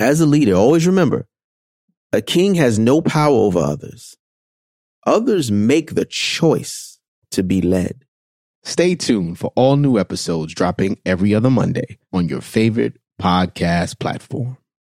As a leader, always remember a king has no power over others. Others make the choice to be led. Stay tuned for all new episodes dropping every other Monday on your favorite podcast platform.